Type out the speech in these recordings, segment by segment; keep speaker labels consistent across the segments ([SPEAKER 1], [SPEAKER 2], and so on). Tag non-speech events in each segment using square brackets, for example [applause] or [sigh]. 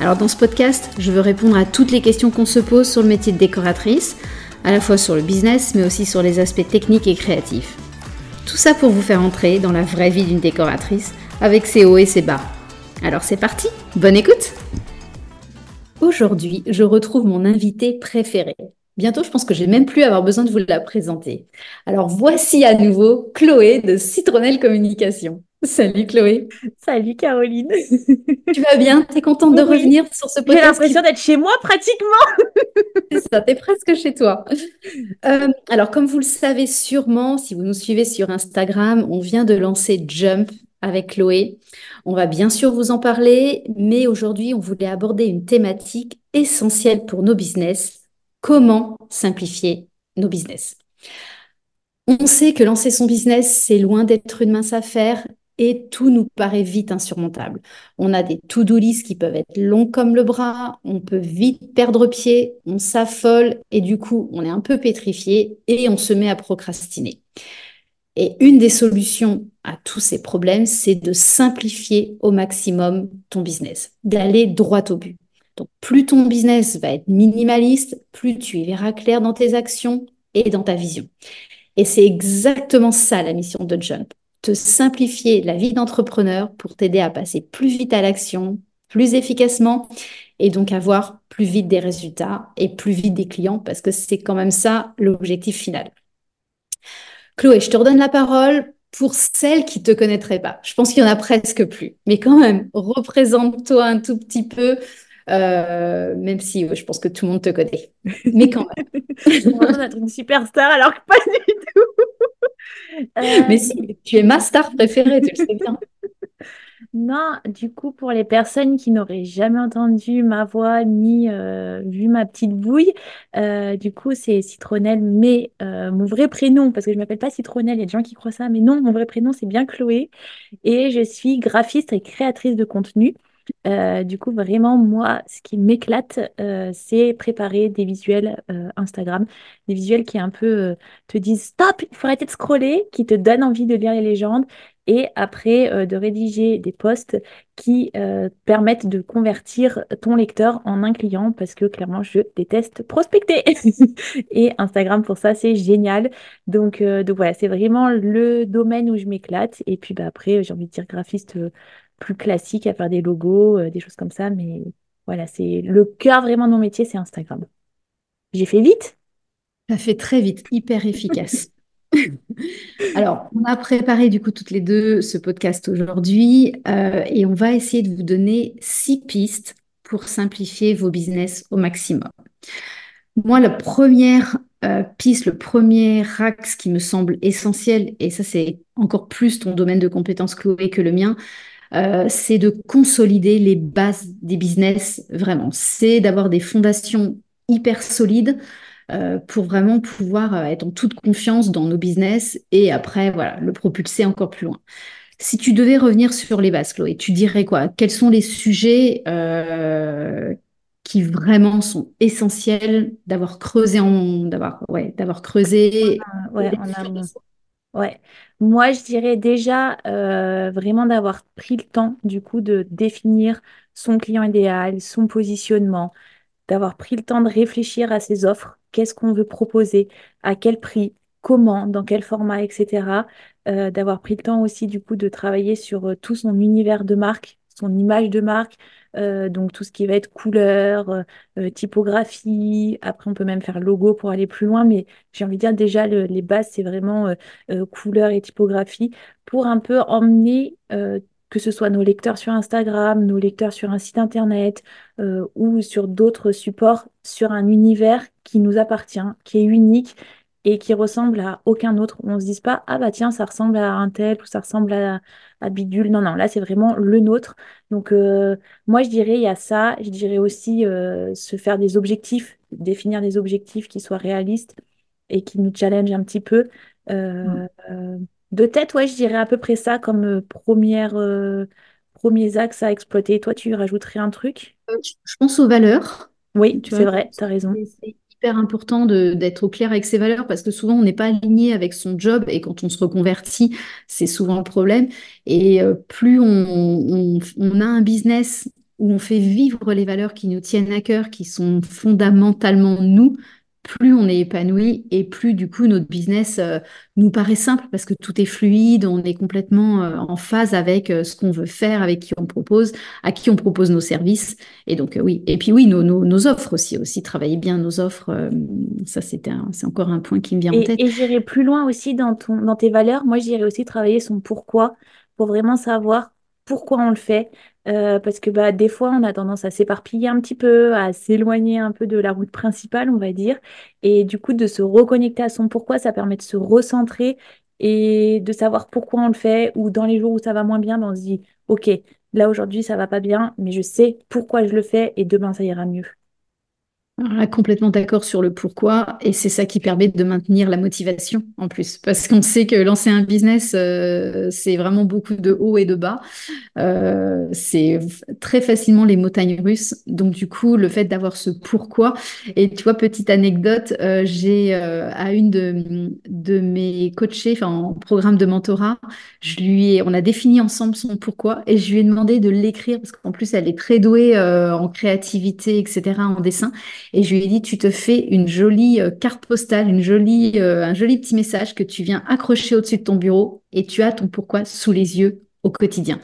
[SPEAKER 1] Alors dans ce podcast, je veux répondre à toutes les questions qu'on se pose sur le métier de décoratrice, à la fois sur le business, mais aussi sur les aspects techniques et créatifs. Tout ça pour vous faire entrer dans la vraie vie d'une décoratrice, avec ses hauts et ses bas. Alors c'est parti, bonne écoute Aujourd'hui, je retrouve mon invité préféré. Bientôt, je pense que je vais même plus avoir besoin de vous la présenter. Alors voici à nouveau Chloé de Citronnelle Communication. Salut Chloé.
[SPEAKER 2] Salut Caroline.
[SPEAKER 1] Tu vas bien? Tu es contente de revenir sur ce podcast
[SPEAKER 2] J'ai l'impression d'être chez moi pratiquement.
[SPEAKER 1] C'est ça, tu es presque chez toi. Euh, alors, comme vous le savez sûrement, si vous nous suivez sur Instagram, on vient de lancer Jump avec Chloé. On va bien sûr vous en parler, mais aujourd'hui, on voulait aborder une thématique essentielle pour nos business. Comment simplifier nos business on sait que lancer son business, c'est loin d'être une mince affaire et tout nous paraît vite insurmontable. On a des to-do list qui peuvent être longs comme le bras, on peut vite perdre pied, on s'affole et du coup, on est un peu pétrifié et on se met à procrastiner. Et une des solutions à tous ces problèmes, c'est de simplifier au maximum ton business, d'aller droit au but. Donc, plus ton business va être minimaliste, plus tu y verras clair dans tes actions et dans ta vision. Et c'est exactement ça la mission de Jump te simplifier la vie d'entrepreneur pour t'aider à passer plus vite à l'action, plus efficacement et donc avoir plus vite des résultats et plus vite des clients parce que c'est quand même ça l'objectif final. Chloé, je te redonne la parole pour celles qui ne te connaîtraient pas. Je pense qu'il y en a presque plus, mais quand même, représente-toi un tout petit peu. Euh, même si je pense que tout le monde te connaît. [laughs] Mais quand même. [laughs]
[SPEAKER 2] On être une superstar alors que pas du tout.
[SPEAKER 1] Mais si, tu es ma star préférée, tu le sais bien. [laughs]
[SPEAKER 2] Non, du coup, pour les personnes qui n'auraient jamais entendu ma voix ni euh, vu ma petite bouille, euh, du coup, c'est Citronnelle, mais euh, mon vrai prénom, parce que je ne m'appelle pas Citronnelle, il y a des gens qui croient ça, mais non, mon vrai prénom, c'est bien Chloé. Et je suis graphiste et créatrice de contenu. Euh, du coup, vraiment, moi, ce qui m'éclate, euh, c'est préparer des visuels euh, Instagram, des visuels qui un peu te disent stop, il faut arrêter de scroller, qui te donnent envie de lire les légendes, et après de rédiger des posts qui permettent de convertir ton lecteur en un client, parce que clairement, je déteste prospecter. [laughs] et Instagram, pour ça, c'est génial. Donc, voilà, c'est vraiment le domaine où je m'éclate. Et puis bah, après, j'ai envie de dire graphiste plus classique à faire des logos, euh, des choses comme ça. Mais voilà, c'est le cœur vraiment de mon métier, c'est Instagram. J'ai fait vite
[SPEAKER 1] Ça fait très vite, hyper efficace. [laughs] Alors, on a préparé du coup toutes les deux ce podcast aujourd'hui euh, et on va essayer de vous donner six pistes pour simplifier vos business au maximum. Moi, la première euh, piste, le premier axe qui me semble essentiel, et ça c'est encore plus ton domaine de compétences Chloé que le mien, euh, c'est de consolider les bases des business vraiment. C'est d'avoir des fondations hyper solides euh, pour vraiment pouvoir euh, être en toute confiance dans nos business et après, voilà, le propulser encore plus loin. Si tu devais revenir sur les bases, Chloé, tu dirais quoi? Quels sont les sujets qui vraiment sont essentiels d'avoir creusé en d'avoir ouais, d'avoir creusé
[SPEAKER 2] ouais, Ouais, moi je dirais déjà euh, vraiment d'avoir pris le temps du coup de définir son client idéal, son positionnement, d'avoir pris le temps de réfléchir à ses offres, qu'est-ce qu'on veut proposer, à quel prix, comment, dans quel format, etc. Euh, d'avoir pris le temps aussi du coup de travailler sur euh, tout son univers de marque, son image de marque, euh, donc tout ce qui va être couleur, euh, euh, typographie. Après, on peut même faire logo pour aller plus loin, mais j'ai envie de dire déjà les bases, c'est vraiment couleur et typographie pour un peu emmener que ce soit nos lecteurs sur Instagram, nos lecteurs sur un site internet ou sur d'autres supports, sur un univers qui nous appartient, qui est unique et qui ressemble à aucun autre. On se dise pas, ah bah tiens, ça ressemble à un tel ou ça ressemble à, à Bidule. Non, non, là, c'est vraiment le nôtre. Donc, euh, moi, je dirais, il y a ça. Je dirais aussi euh, se faire des objectifs, définir des objectifs qui soient réalistes et qui nous challengent un petit peu. Euh, de tête, ouais, je dirais à peu près ça comme première, premiers axes à exploiter. Toi, tu rajouterais un truc?
[SPEAKER 1] Je pense aux valeurs.
[SPEAKER 2] Oui,
[SPEAKER 1] Tu
[SPEAKER 2] c'est vrai, tu as raison.
[SPEAKER 1] Hyper important d'être au clair avec ses valeurs parce que souvent on n'est pas aligné avec son job et quand on se reconvertit, c'est souvent le problème. Et euh, plus on, on- on a un business où on fait vivre les valeurs qui nous tiennent à cœur, qui sont fondamentalement nous, plus on est épanoui et plus du coup notre business euh, nous paraît simple parce que tout est fluide, on est complètement euh, en phase avec euh, ce qu'on veut faire, avec qui on propose, à qui on propose nos services. Et donc, oui. Et puis, oui, nos, nos, nos offres aussi, aussi, travailler bien nos offres. ça, c'était c'est encore un point qui me vient en
[SPEAKER 2] Et,
[SPEAKER 1] tête.
[SPEAKER 2] et j'irai plus loin aussi dans ton, dans tes valeurs. Moi, j'irai aussi travailler son pourquoi pour vraiment savoir pourquoi on le fait. Euh, parce que bah, des fois, on a tendance à s'éparpiller un petit peu, à s'éloigner un peu de la route principale, on va dire. Et du coup, de se reconnecter à son pourquoi, ça permet de se recentrer et de savoir pourquoi on le fait. Ou dans les jours où ça va moins bien, ben, on se dit, OK, là aujourd'hui, ça va pas bien, mais je sais pourquoi je le fais et demain, ça ira mieux.
[SPEAKER 1] Là, complètement d'accord sur le pourquoi. Et c'est ça qui permet de maintenir la motivation en plus. Parce qu'on sait que lancer un business, euh, c'est vraiment beaucoup de hauts et de bas. Euh, c'est très facilement les montagnes russes. Donc, du coup, le fait d'avoir ce pourquoi. Et tu vois, petite anecdote, euh, j'ai à une de, mes coachés, enfin, en programme de mentorat, je lui ai, on a défini ensemble son pourquoi et je lui ai demandé de l'écrire parce qu'en plus, elle est très douée en créativité, etc., en dessin. Et je lui ai dit, tu te fais une jolie euh, carte postale, une jolie, euh, un joli petit message que tu viens accrocher au-dessus de ton bureau et tu as ton pourquoi sous les yeux au quotidien.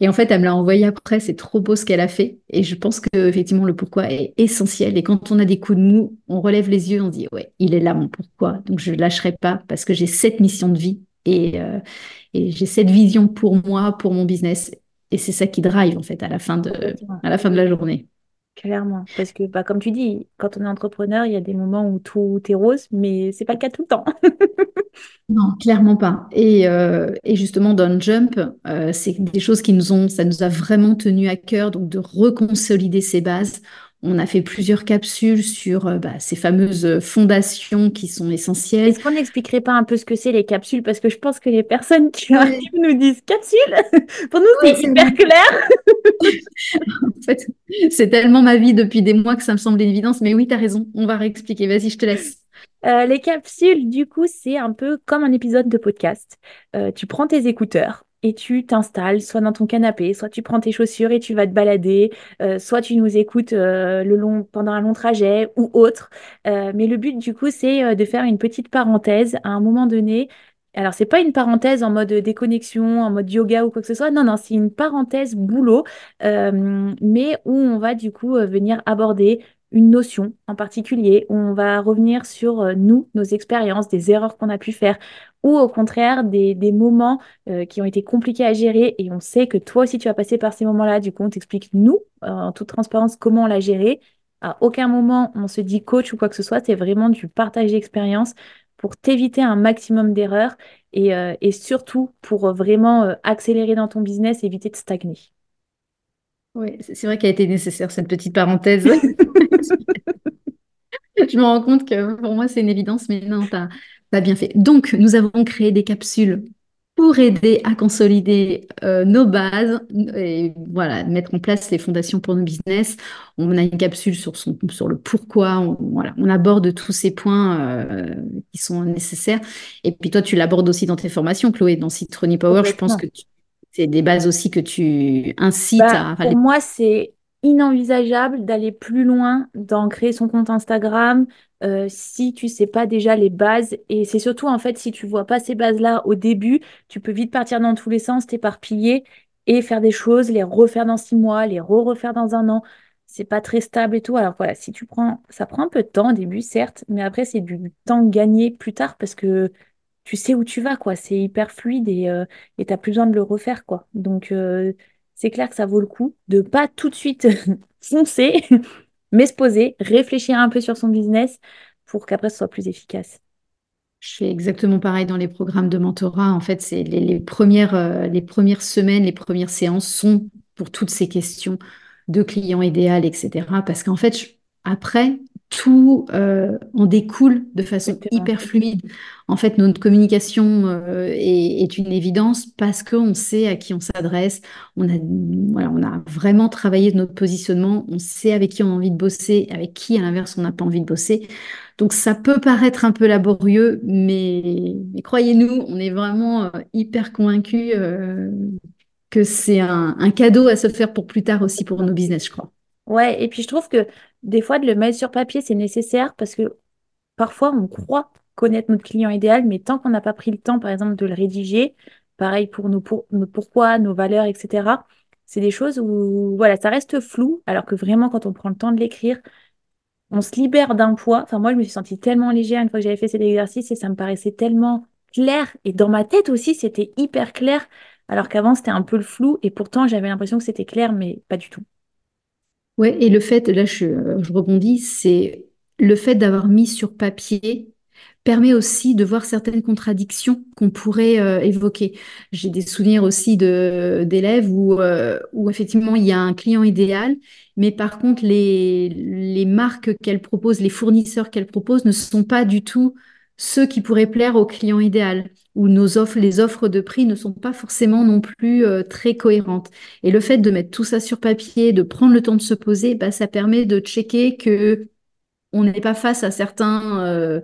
[SPEAKER 1] Et en fait, elle me l'a envoyé après, c'est trop beau ce qu'elle a fait. Et je pense que effectivement le pourquoi est essentiel. Et quand on a des coups de mou, on relève les yeux, on dit, ouais, il est là mon pourquoi. Donc je ne lâcherai pas parce que j'ai cette mission de vie et, euh, et j'ai cette vision pour moi, pour mon business. Et c'est ça qui drive en fait à la fin de, à la fin de la journée.
[SPEAKER 2] Clairement, parce que bah, comme tu dis, quand on est entrepreneur, il y a des moments où tout est rose, mais c'est pas le cas tout le temps. [laughs]
[SPEAKER 1] Non, clairement pas. Et, euh, et justement, dans Jump, euh, c'est des choses qui nous ont, ça nous a vraiment tenu à cœur, donc de reconsolider ces bases. On a fait plusieurs capsules sur euh, bah, ces fameuses fondations qui sont essentielles.
[SPEAKER 2] Est-ce qu'on n'expliquerait pas un peu ce que c'est les capsules? Parce que je pense que les personnes qui arrivent nous disent capsules. [laughs] Pour nous, c'est hyper clair. [laughs]
[SPEAKER 1] En fait, c'est tellement ma vie depuis des mois que ça me semble une évidence. Mais oui, tu as raison. On va réexpliquer. Vas-y, je te laisse.
[SPEAKER 2] Euh, les capsules, du coup, c'est un peu comme un épisode de podcast. Euh, tu prends tes écouteurs et tu t'installes soit dans ton canapé, soit tu prends tes chaussures et tu vas te balader, euh, soit tu nous écoutes euh, le long, pendant un long trajet ou autre. Euh, mais le but, du coup, c'est de faire une petite parenthèse à un moment donné. Alors, c'est pas une parenthèse en mode déconnexion, en mode yoga ou quoi que ce soit. Non, non, c'est une parenthèse boulot, mais où on va du coup venir aborder une notion en particulier, on va revenir sur euh, nous, nos expériences, des erreurs qu'on a pu faire, ou au contraire des, moments euh, qui ont été compliqués à gérer et on sait que toi aussi tu vas passer par ces moments-là. Du coup, on t'explique nous, en toute transparence, comment on l'a géré. À aucun moment on se dit coach ou quoi que ce soit, c'est vraiment du partage d'expérience pour t'éviter un maximum d'erreurs et, euh, et surtout pour vraiment accélérer dans ton business, éviter de stagner.
[SPEAKER 1] Oui, c'est vrai qu'elle a été nécessaire, cette petite parenthèse. [laughs] Je me rends compte que pour moi, c'est une évidence, mais non, tu as, bien fait. Donc, nous avons créé des capsules pour aider à consolider euh, nos bases et voilà, mettre en place les fondations pour nos business. On a une capsule sur, son, sur le pourquoi, on, voilà, on aborde tous ces points euh, qui sont nécessaires. Et puis toi, tu l'abordes aussi dans tes formations, Chloé, dans Citroni Power. Je pense que tu- c'est des bases aussi que tu incites
[SPEAKER 2] Bah,
[SPEAKER 1] à...
[SPEAKER 2] pour moi, c'est inenvisageable d'aller plus loin dans créer son compte Instagram euh, si tu sais pas déjà les bases. Et c'est surtout, en fait, si tu vois pas ces bases-là au début, tu peux vite partir dans tous les sens, t'éparpiller et faire des choses, les refaire dans six mois, les re-refaire dans un an. C'est pas très stable et tout. Alors voilà, si tu prends, ça prend un peu de temps au début, certes, mais après, c'est du temps gagné plus tard parce que tu sais où tu vas, quoi. C'est hyper fluide et euh, et t'as plus besoin de le refaire, quoi. Donc, euh, c'est clair que ça vaut le coup de pas tout de suite [laughs] foncer, [laughs] mais se poser, réfléchir un peu sur son business pour qu'après ce soit plus efficace.
[SPEAKER 1] Je fais exactement pareil dans les programmes de mentorat. En fait, c'est les, euh, premières semaines, les premières séances sont pour toutes ces questions de client idéal, etc. Parce qu'en fait, après, tout euh, en découle de façon
[SPEAKER 2] Exactement.
[SPEAKER 1] hyper fluide. En fait, notre communication euh, est, est une évidence parce qu'on sait à qui on s'adresse. On a, voilà, on a vraiment travaillé notre positionnement. On sait avec qui on a envie de bosser, avec qui, à l'inverse, on n'a pas envie de bosser. Donc, ça peut paraître un peu laborieux, mais, mais croyez-nous, on est vraiment euh, hyper convaincus que c'est un, un cadeau à se faire pour plus tard aussi pour nos business, je crois.
[SPEAKER 2] Ouais, et puis je trouve que des fois, de le mettre sur papier, c'est nécessaire parce que parfois, on croit connaître notre client idéal, mais tant qu'on n'a pas pris le temps, par exemple, de le rédiger, pareil pour nos, pour, nos pourquoi, nos valeurs, etc., c'est des choses où, voilà, ça reste flou, alors que vraiment, quand on prend le temps de l'écrire, on se libère d'un poids. Enfin, moi, je me suis sentie tellement légère une fois que j'avais fait cet exercice et ça me paraissait tellement clair. Et dans ma tête aussi, c'était hyper clair, alors qu'avant, c'était un peu le flou et pourtant, j'avais l'impression que c'était clair, mais pas du tout.
[SPEAKER 1] Ouais, et le fait, là je, je rebondis, c'est le fait d'avoir mis sur papier permet aussi de voir certaines contradictions qu'on pourrait euh, évoquer. J'ai des souvenirs aussi d'élèves où, euh, où effectivement il y a un client idéal, mais par contre les, les marques qu'elle propose, les fournisseurs qu'elle propose ne sont pas du tout ceux qui pourraient plaire au client idéal, nos offres, les offres de prix ne sont pas forcément non plus euh, très cohérentes. Et le fait de mettre tout ça sur papier, de prendre le temps de se poser, bah, ça permet de checker que on n'est pas face à certains, euh,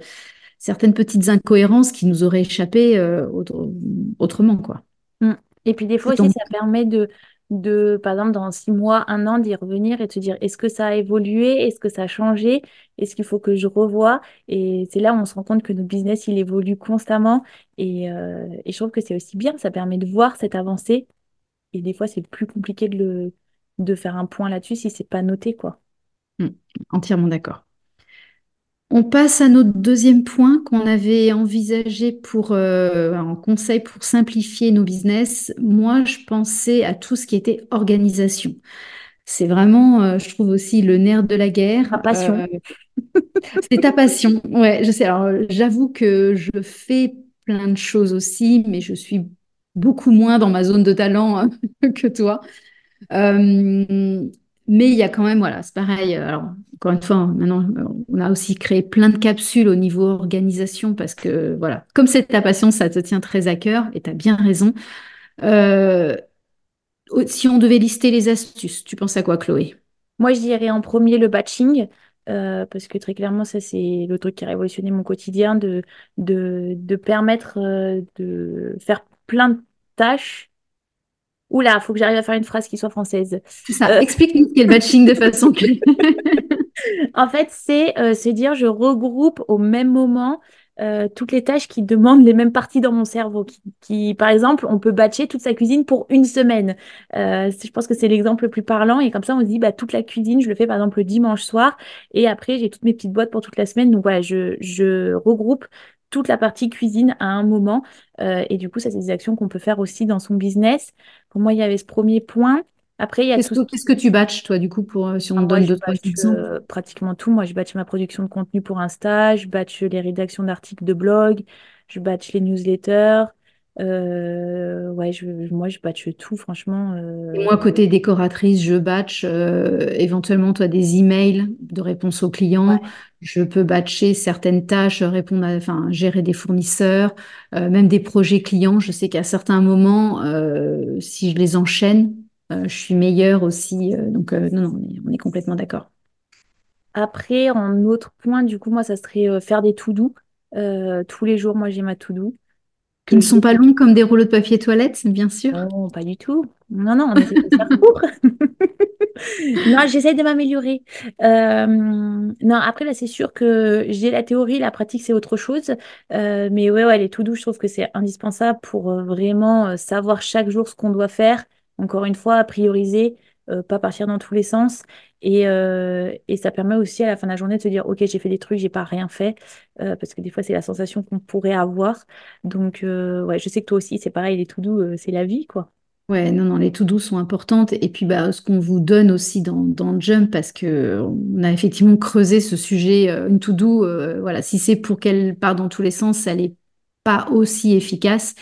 [SPEAKER 1] certaines petites incohérences qui nous auraient échappé euh, autre- autrement, quoi.
[SPEAKER 2] Mm. Et puis des fois aussi, ça permet de, de, par exemple, dans six mois, un an, d'y revenir et se dire, est-ce que ça a évolué? Est-ce que ça a changé? Est-ce qu'il faut que je revoie? Et c'est là où on se rend compte que notre business, il évolue constamment. Et, euh, et je trouve que c'est aussi bien, ça permet de voir cette avancée. Et des fois, c'est plus compliqué de, le, de faire un point là-dessus si c'est pas noté, quoi.
[SPEAKER 1] Hmm, entièrement d'accord. On passe à notre deuxième point qu'on avait envisagé pour euh, un conseil pour simplifier nos business. Moi, je pensais à tout ce qui était organisation. C'est vraiment, euh, je trouve aussi le nerf de la
[SPEAKER 2] Ma
[SPEAKER 1] guerre.
[SPEAKER 2] passion.
[SPEAKER 1] Euh, [laughs] c'est ta passion. Ouais, je sais. Alors, euh, j'avoue que je fais plein de choses aussi, mais je suis beaucoup moins dans ma zone de talent hein, [laughs] que toi. Euh, mais il y a quand même, voilà, c'est pareil. euh, Alors, encore une fois, hein, maintenant, on a aussi créé plein de capsules au niveau organisation parce que, voilà, comme c'est ta passion, ça te tient très à cœur et tu as bien raison. Euh, si on devait lister les astuces, tu penses à quoi, Chloé?
[SPEAKER 2] Moi, je dirais en premier le batching, euh, parce que très clairement, ça, c'est le truc qui a révolutionné mon quotidien, de, de, de permettre euh, de faire plein de tâches. Oula, faut que j'arrive à faire une phrase qui soit française.
[SPEAKER 1] C'est ça.
[SPEAKER 2] Euh,
[SPEAKER 1] Explique-nous ce qu'est le batching de [laughs] façon claire.
[SPEAKER 2] En fait, c'est euh, se dire je regroupe au même moment euh, toutes les tâches qui demandent les mêmes parties dans mon cerveau. Qui, par exemple, on peut batcher toute sa cuisine pour une semaine. Euh, je pense que c'est l'exemple le plus parlant. Et comme ça, on se dit bah, toute la cuisine, je le fais par exemple le dimanche soir. Et après, j'ai toutes mes petites boîtes pour toute la semaine. Donc voilà, je, regroupe toute la partie cuisine à un moment. Et du coup, ça, c'est des actions qu'on peut faire aussi dans son business. Pour moi, il y avait ce premier point. Après, il y a
[SPEAKER 1] Qu'est-ce
[SPEAKER 2] tout
[SPEAKER 1] que, qu'est-ce que tu batches, toi, du coup, pour, euh, si on
[SPEAKER 2] ah, Moi,
[SPEAKER 1] donne
[SPEAKER 2] je
[SPEAKER 1] deux, trois
[SPEAKER 2] euh, pratiquement tout. Moi, je batch ma production de contenu pour Insta, je batch les rédactions d'articles de blog, je batch les newsletters. Euh, ouais, je, moi, je batch tout, franchement.
[SPEAKER 1] Et
[SPEAKER 2] euh,
[SPEAKER 1] moi, côté décoratrice, je batch éventuellement toi des emails de réponse aux clients.
[SPEAKER 2] ouais.
[SPEAKER 1] Je peux batcher certaines tâches, répondre à, enfin, gérer des fournisseurs, même des projets clients. Je sais qu'à certains moments, si je les enchaîne, je suis meilleure aussi. euh, donc, euh, non, non, on est, on est complètement d'accord.
[SPEAKER 2] Après, en autre point, du coup, moi, ça serait euh, faire des to-do. Euh, tous les jours, moi, j'ai ma to-do
[SPEAKER 1] Qui
[SPEAKER 2] que
[SPEAKER 1] ne sont pas longs comme des rouleaux de papier toilette, bien sûr.
[SPEAKER 2] Non, pas du tout. Non, non, on essaie de faire court. [laughs] Non, j'essaie de m'améliorer. Euh, non, après, là, c'est sûr que j'ai la théorie, la pratique, c'est autre chose. Euh, mais ouais, ouais, les to-do, je trouve que c'est indispensable pour euh, vraiment euh, savoir chaque jour ce qu'on doit faire. Encore une fois, prioriser, euh, pas partir dans tous les sens. Et, euh, et ça permet aussi à la fin de la journée de se dire, OK, j'ai fait des trucs, j'ai pas rien fait. Euh, parce que des fois, c'est la sensation qu'on pourrait avoir. Donc, ouais, je sais que toi aussi, c'est pareil, les to-do, euh, c'est la vie, quoi.
[SPEAKER 1] Ouais, non, non, les to-do sont importantes. Et puis, bah, ce qu'on vous donne aussi dans, dans Jump, parce que on a effectivement creusé ce sujet, une to-do, euh, voilà, si c'est pour qu'elle parte dans tous les sens, elle n'est pas aussi efficace.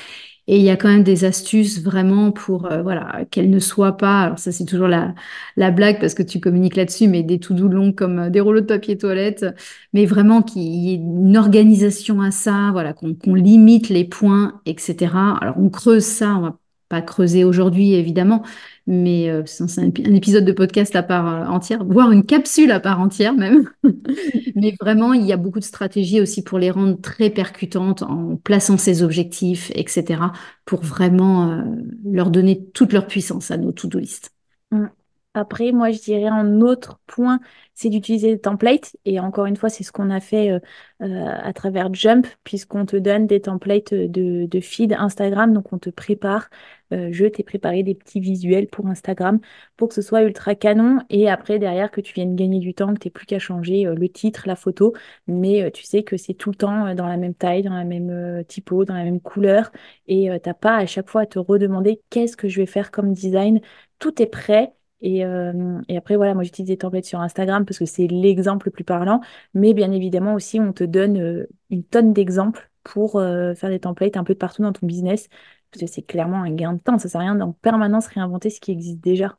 [SPEAKER 1] Et il y a quand même des astuces vraiment pour euh, voilà qu'elle ne soit pas. Alors ça c'est toujours la, la blague parce que tu communiques là-dessus, mais des to do longs comme euh, des rouleaux de papier toilette, mais vraiment qu'il y ait une organisation à ça, voilà qu'on qu'on limite les points, etc. Alors on creuse ça, on va pas creuser aujourd'hui évidemment, mais euh, c'est un, épisode de podcast à part euh, entière, voire une capsule à part entière même. [laughs] Mais vraiment, il y a beaucoup de stratégies aussi pour les rendre très percutantes en plaçant ses objectifs, etc., pour vraiment euh, leur donner toute leur puissance à nos to-do list.
[SPEAKER 2] Après, moi, je dirais un autre point, c'est d'utiliser des templates. Et encore une fois, c'est ce qu'on a fait euh, euh, à travers Jump, puisqu'on te donne des templates de, feed Instagram. Donc, on te prépare. Euh, je t'ai préparé des petits visuels pour Instagram pour que ce soit ultra canon. Et après, derrière, que tu viennes gagner du temps, que tu plus qu'à changer le titre, la photo. Mais tu sais que c'est tout le temps dans la même taille, dans la même typo, dans la même couleur. Et tu n'as pas à chaque fois à te redemander qu'est-ce que je vais faire comme design. Tout est prêt. Et, euh, et, après, voilà, moi j'utilise des templates sur Instagram parce que c'est l'exemple le plus parlant. Mais bien évidemment aussi, on te donne euh, une tonne d'exemples pour euh, faire des templates un peu de partout dans ton business. Parce que c'est clairement un gain de temps. Ça sert à rien d'en permanence réinventer ce qui existe déjà.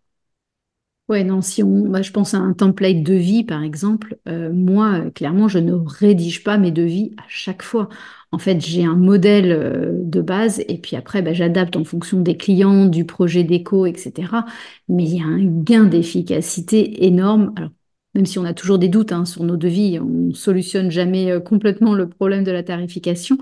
[SPEAKER 1] Ouais, non, si on, bah, je pense à un template de vie, par exemple, moi, clairement, je ne rédige pas mes devis à chaque fois. En fait, j'ai un modèle euh, de base et puis après, bah, j'adapte en fonction des clients, du projet d'éco, etc. Mais il y a un gain d'efficacité énorme. Alors, même si on a toujours des doutes hein, sur nos devis, on ne solutionne jamais euh, complètement le problème de la tarification,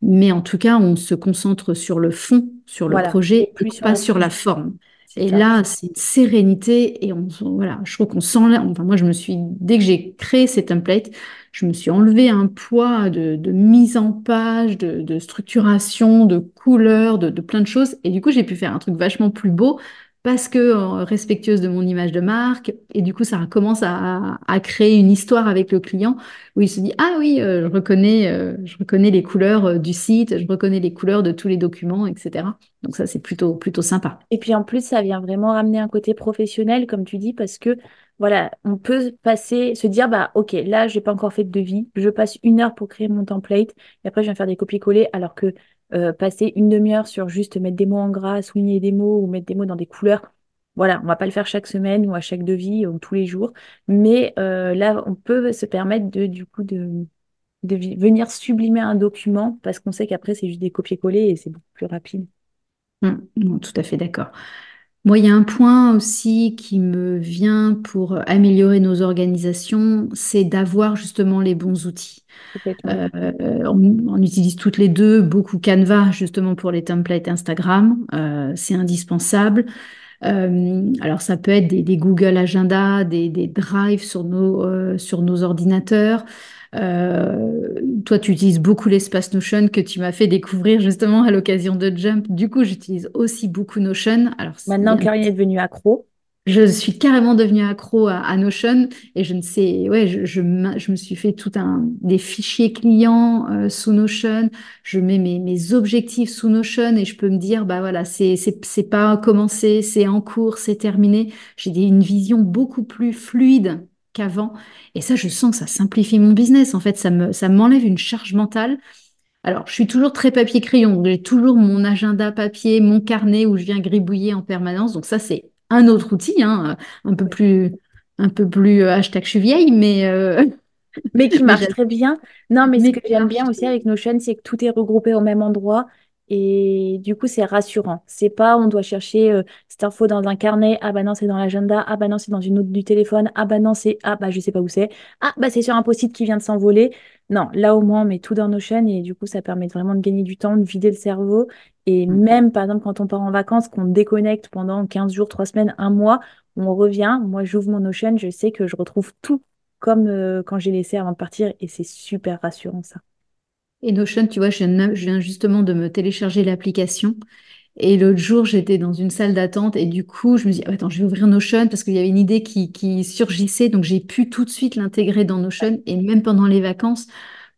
[SPEAKER 1] mais en tout cas, on se concentre sur le fond, sur le projet, et pas sur la forme. Et là, c'est une sérénité et on, voilà, je trouve qu'on sent, enfin moi je me suis, dès que j'ai créé ces templates, je me suis enlevé un poids de, mise en page, de, structuration, de couleurs, de, plein de choses. Et du coup, j'ai pu faire un truc vachement plus beau parce que euh, respectueuse de mon image de marque. Et du coup, ça commence à, créer une histoire avec le client où il se dit, ah oui, euh, je, reconnais, euh, je reconnais les couleurs du site, je reconnais les couleurs de tous les documents, etc. Donc ça, c'est plutôt, plutôt sympa.
[SPEAKER 2] Et puis en plus, ça vient vraiment ramener un côté professionnel, comme tu dis, parce que voilà, on peut passer, se dire, bah, ok, là, j'ai pas encore fait de devis, je passe une heure pour créer mon template, et après, je viens faire des copier-coller, alors que euh, passer une demi-heure sur juste mettre des mots en gras, souligner des mots ou mettre des mots dans des couleurs, voilà, on va pas le faire chaque semaine ou à chaque devis ou tous les jours, mais euh, là, on peut se permettre de, du coup, de, venir sublimer un document parce qu'on sait qu'après, c'est juste des copier-coller et c'est beaucoup plus rapide.
[SPEAKER 1] Mmh, tout à fait d'accord. Moi, il y a un point aussi qui me vient pour améliorer nos organisations, c'est d'avoir justement les bons outils. Euh, on, utilise toutes les deux beaucoup Canva justement pour les templates Instagram, euh, c'est indispensable. Euh, alors ça peut être des, Google Agenda, des, des drives sur nos, sur nos ordinateurs. Euh, toi, tu utilises beaucoup l'espace Notion que tu m'as fait découvrir justement à l'occasion de Jump. Du coup, j'utilise aussi beaucoup Notion.
[SPEAKER 2] Alors, Maintenant, Karine est devenue accro.
[SPEAKER 1] Je suis carrément devenue accro à, Notion et je ne sais, ouais, je, je, me suis fait tout un des fichiers clients euh, sous Notion. Je mets mes, mes objectifs sous Notion et je peux me dire, bah voilà, c'est c'est pas commencé, c'est en cours, c'est terminé. J'ai une vision beaucoup plus fluide qu'avant. Et ça, je sens que ça simplifie mon business. En fait, ça me, ça m'enlève une charge mentale. Alors, je suis toujours très papier-crayon. J'ai toujours mon agenda papier, mon carnet où je viens gribouiller en permanence. Donc ça, c'est un autre outil, hein, un peu plus, un peu plus euh, hashtag je suis vieille, mais euh,
[SPEAKER 2] mais qui [laughs] marche très bien. Non, mais, ce que j'aime bien aussi avec Notion, c'est que tout est regroupé au même endroit. Et du coup, c'est rassurant. C'est pas on doit chercher euh, cette info dans un carnet. Ah bah non, c'est dans l'agenda. Ah bah non, c'est dans une autre du téléphone. Ah bah non, c'est ah bah je sais pas où c'est. Ah bah c'est sur un post-it qui vient de s'envoler. Non, là au moins on met tout dans nos chaînes et du coup ça permet vraiment de gagner du temps, de vider le cerveau. Et mmh. même par exemple quand on part en vacances, qu'on déconnecte pendant 15 jours, 3 semaines, un mois, on revient. Moi j'ouvre mon Notion, je sais que je retrouve tout comme euh, quand j'ai laissé avant de partir et c'est super rassurant ça.
[SPEAKER 1] Et Notion, tu vois, je viens, justement de me télécharger l'application. Et l'autre jour, j'étais dans une salle d'attente et du coup, je me dis, attends, je vais ouvrir Notion parce qu'il y avait une idée qui, surgissait. Donc, j'ai pu tout de suite l'intégrer dans Notion et même pendant les vacances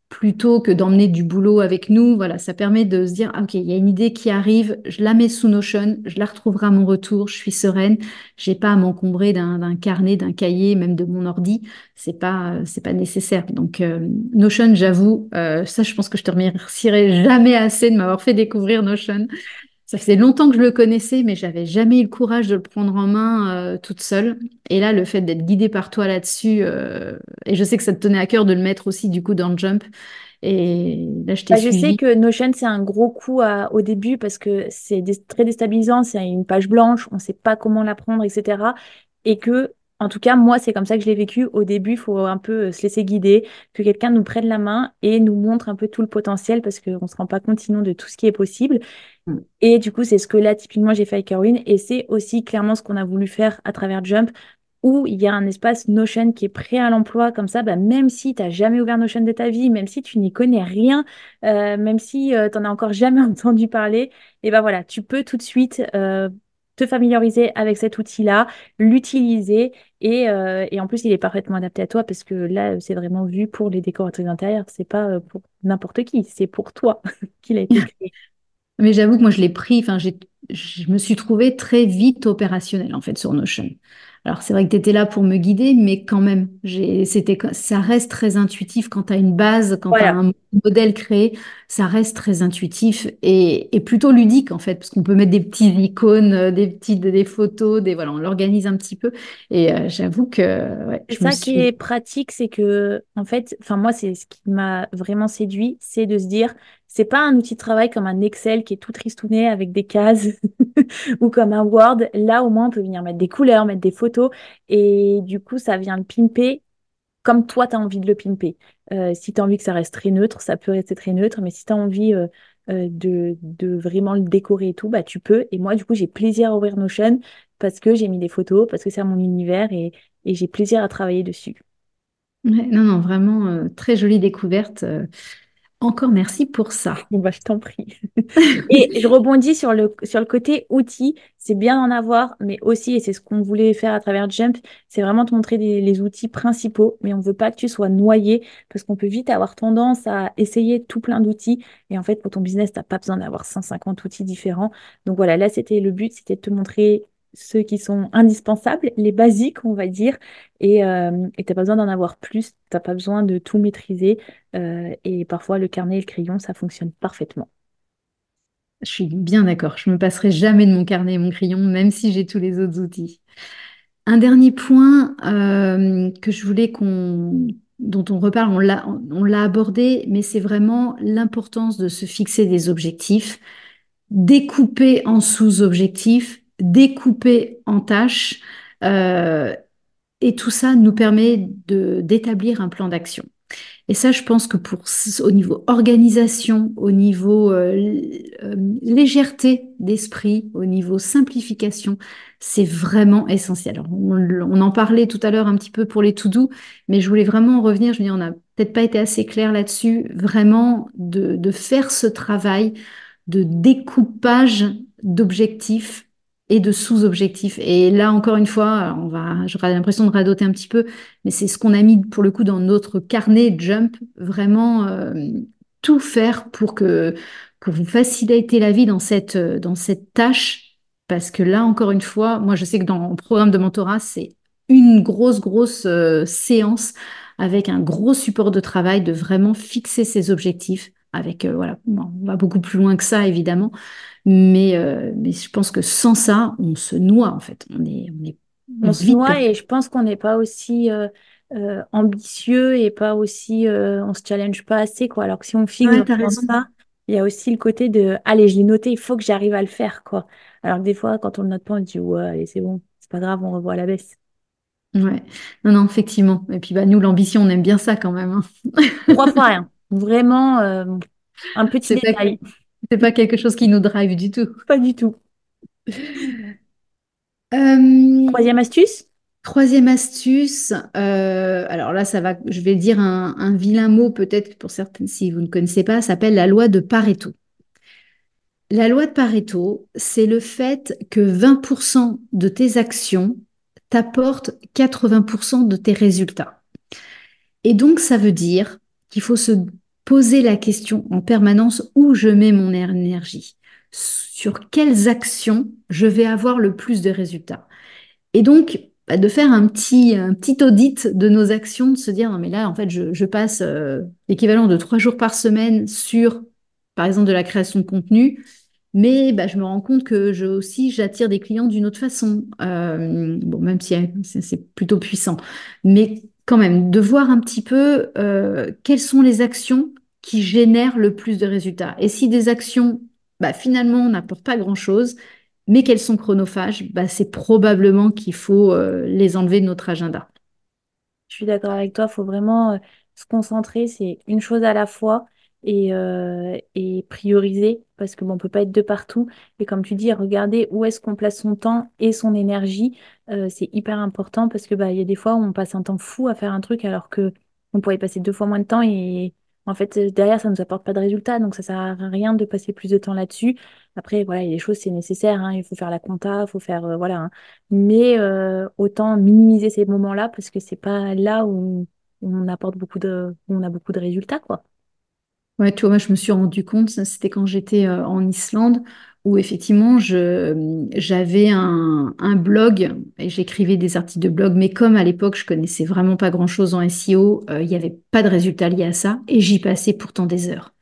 [SPEAKER 1] plutôt que d'emmener du boulot avec nous. Voilà, ça permet de se dire, ah, ok, il y a une idée qui arrive, je la mets sous Notion, je la retrouverai à mon retour, je suis sereine, j'ai pas à m'encombrer d'un carnet, d'un cahier, même de mon ordi. C'est pas, c'est pas nécessaire. Donc euh, Notion, j'avoue, euh, ça, je pense que je te remercierai jamais assez de m'avoir fait découvrir Notion. Ça faisait longtemps que je le connaissais, mais j'avais jamais eu le courage de le prendre en main euh, toute seule. Et là, le fait d'être guidée par toi là-dessus, euh, et je sais que ça te tenait à cœur de le mettre aussi du coup dans le jump. Et là, je t'ai
[SPEAKER 2] Bah, je sais que Notion, c'est un gros coup à- au début parce que c'est très déstabilisant, c'est une page blanche, on ne sait pas comment la prendre, etc. Et que, en tout cas, moi, c'est comme ça que je l'ai vécu. Au début, il faut un peu euh, se laisser guider, que quelqu'un nous prenne la main et nous montre un peu tout le potentiel parce qu'on ne se rend pas compte sinon de tout ce qui est possible.
[SPEAKER 1] Mm.
[SPEAKER 2] Et du coup, c'est ce que là, typiquement, j'ai fait avec Erwin. Et c'est aussi clairement ce qu'on a voulu faire à travers Jump, où il y a un espace Notion qui est prêt à l'emploi. Comme ça, bah, même si tu n'as jamais ouvert Notion de ta vie, même si tu n'y connais rien, euh, même si tu n'en as encore jamais [laughs] entendu parler, et ben voilà, tu peux tout de suite euh, te familiariser avec cet outil-là, l'utiliser. Et, euh, et en plus, il est parfaitement adapté à toi parce que là, c'est vraiment vu pour les décoratrices d'intérieur. C'est pas euh, pour n'importe qui, c'est pour toi [laughs] qu'il a été [laughs] créé.
[SPEAKER 1] Mais j'avoue que moi, je l'ai pris, enfin, je me suis trouvée très vite opérationnelle, en fait, sur Notion. Alors, c'est vrai que tu étais là pour me guider, mais quand même, j'ai, c'était, ça reste très intuitif quand tu as une base, quand tu as
[SPEAKER 2] Voilà.
[SPEAKER 1] un modèle créé, ça reste très intuitif et, et plutôt ludique, en fait, parce qu'on peut mettre des petites icônes, euh, des petites, des photos, des, voilà, on l'organise un petit peu. Et euh, j'avoue que, ouais, me
[SPEAKER 2] ça qui est pratique, c'est que, en fait, enfin, moi, c'est ce qui m'a vraiment séduit, c'est de se dire, c'est pas un outil de travail comme un Excel qui est tout tristouné avec des cases [laughs] ou comme un Word. Là, au moins, on peut venir mettre des couleurs, mettre des photos et du coup, ça vient le pimper comme toi, tu as envie de le pimper. Euh, si tu as envie que ça reste très neutre, ça peut rester très neutre, mais si tu as envie euh, euh, de, vraiment le décorer et tout, bah, tu peux. Et moi, du coup, j'ai plaisir à ouvrir Notion parce que j'ai mis des photos, parce que c'est mon univers et, j'ai plaisir à travailler dessus.
[SPEAKER 1] Non, non, vraiment, très jolie découverte. Encore merci pour ça. [laughs]
[SPEAKER 2] Bon, bah, je t'en prie. [laughs] Et je rebondis sur le, sur le côté outils. C'est bien d'en avoir, mais aussi, et c'est ce qu'on voulait faire à travers Jump, c'est vraiment te montrer des- les outils principaux, mais on ne veut pas que tu sois noyé parce qu'on peut vite avoir tendance à essayer tout plein d'outils. Et en fait, pour ton business, tu n'as pas besoin d'avoir 150 outils différents. Donc voilà, là, c'était le but, c'était de te montrer ceux qui sont indispensables, les basiques, on va dire. Et euh, tu n'as pas besoin d'en avoir plus, tu n'as pas besoin de tout maîtriser. Euh, et parfois, le carnet et le crayon, ça fonctionne parfaitement.
[SPEAKER 1] Je suis bien d'accord. Je me passerai jamais de mon carnet et mon crayon, même si j'ai tous les autres outils. Un dernier point euh, que je voulais qu'on, dont on reparle, on l'a abordé, mais c'est vraiment l'importance de se fixer des objectifs, découper en sous-objectifs, découper en tâches, euh, et tout ça nous permet d'établir un plan d'action. Et ça, je pense que pour au niveau organisation, au niveau euh, euh, légèreté d'esprit, au niveau simplification, c'est vraiment essentiel. On, en parlait tout à l'heure un petit peu pour les to-do, mais je voulais vraiment en revenir. Je veux dire, on n'a peut-être pas été assez clair là-dessus. Vraiment de, de faire ce travail de découpage d'objectifs et de sous-objectifs. Et là, encore une fois, on va, j'aurai l'impression de radoter un petit peu, mais c'est ce qu'on a mis pour le coup dans notre carnet Jump, vraiment euh, tout faire pour que pour vous faciliter la vie dans cette, dans cette tâche. Parce que là, encore une fois, moi, je sais que dans le programme de mentorat, c'est une grosse, grosse euh, séance avec un gros support de travail de vraiment fixer ses objectifs. Avec, euh, voilà, on va beaucoup plus loin que ça, évidemment. Mais, euh, mais je pense que sans ça, on se noie, en fait. On est, on est,
[SPEAKER 2] on, se noie et je pense qu'on n'est pas aussi euh, euh, ambitieux et pas aussi, on se challenge pas assez, quoi. Alors que si on fixe
[SPEAKER 1] Ouais,
[SPEAKER 2] ça, il y a aussi le côté de, allez, je l'ai noté, il faut que j'arrive à le faire, quoi. Alors que des fois, quand on le note pas, on dit, ouais, allez, c'est bon, c'est pas grave, on revoit à la baisse.
[SPEAKER 1] Ouais, non, non, effectivement. Et puis, bah, nous, l'ambition, on aime bien ça quand même. Hein.
[SPEAKER 2] Trois fois rien. Vraiment, euh, un petit [laughs] détail.
[SPEAKER 1] C'est pas quelque chose qui nous drive du tout.
[SPEAKER 2] Pas du tout.
[SPEAKER 1] Euh,
[SPEAKER 2] troisième astuce?
[SPEAKER 1] Troisième astuce, euh, alors là, ça va, je vais dire un, un vilain mot peut-être pour certaines si vous ne connaissez pas, s'appelle la loi de Pareto. La loi de Pareto, c'est le fait que 20% de tes actions t'apportent 80% de tes résultats. Et donc, ça veut dire qu'il faut se poser la question en permanence où je mets mon énergie, sur quelles actions je vais avoir le plus de résultats? Et donc, bah, de faire un petit, audit de nos actions, de se dire, non mais là, en fait, je, passe euh, l'équivalent de trois jours par semaine sur, par exemple, de la création de contenu, mais bah, je me rends compte que je aussi, j'attire des clients d'une autre façon. Euh, bon, même si hein, c'est plutôt puissant. Quand même, de voir un petit peu euh, quelles sont les actions qui génèrent le plus de résultats. Et si des actions, bah, finalement, n'apportent pas grand-chose, mais qu'elles sont chronophages, bah, c'est probablement qu'il faut euh, les enlever de notre agenda.
[SPEAKER 2] Je suis d'accord avec toi, il faut vraiment euh, se concentrer, c'est une chose à la fois et, euh, et prioriser parce que bon, on peut pas être de partout. Et comme tu dis, regarder où est-ce qu'on place son temps et son énergie, c'est hyper important parce que bah, il y a des fois où on passe un temps fou à faire un truc alors que on pourrait passer deux fois moins de temps et en fait, euh, derrière, ça nous apporte pas de résultat, donc ça sert à rien de passer plus de temps là-dessus. Après, voilà, il y a des choses, c'est nécessaire, hein, il faut faire la compta, il faut faire, euh, voilà. Hein. Mais euh, autant minimiser ces moments-là, parce que c'est pas là où on apporte beaucoup de, où on a beaucoup de résultats, quoi.
[SPEAKER 1] Ouais, tu vois, moi, je me suis rendu compte, c'était quand j'étais en Islande, où effectivement j'avais un, blog et j'écrivais des articles de blog, mais comme à l'époque je connaissais vraiment pas grand-chose en SEO, euh, il n'y avait pas de résultats liés à ça et j'y passais pourtant des heures.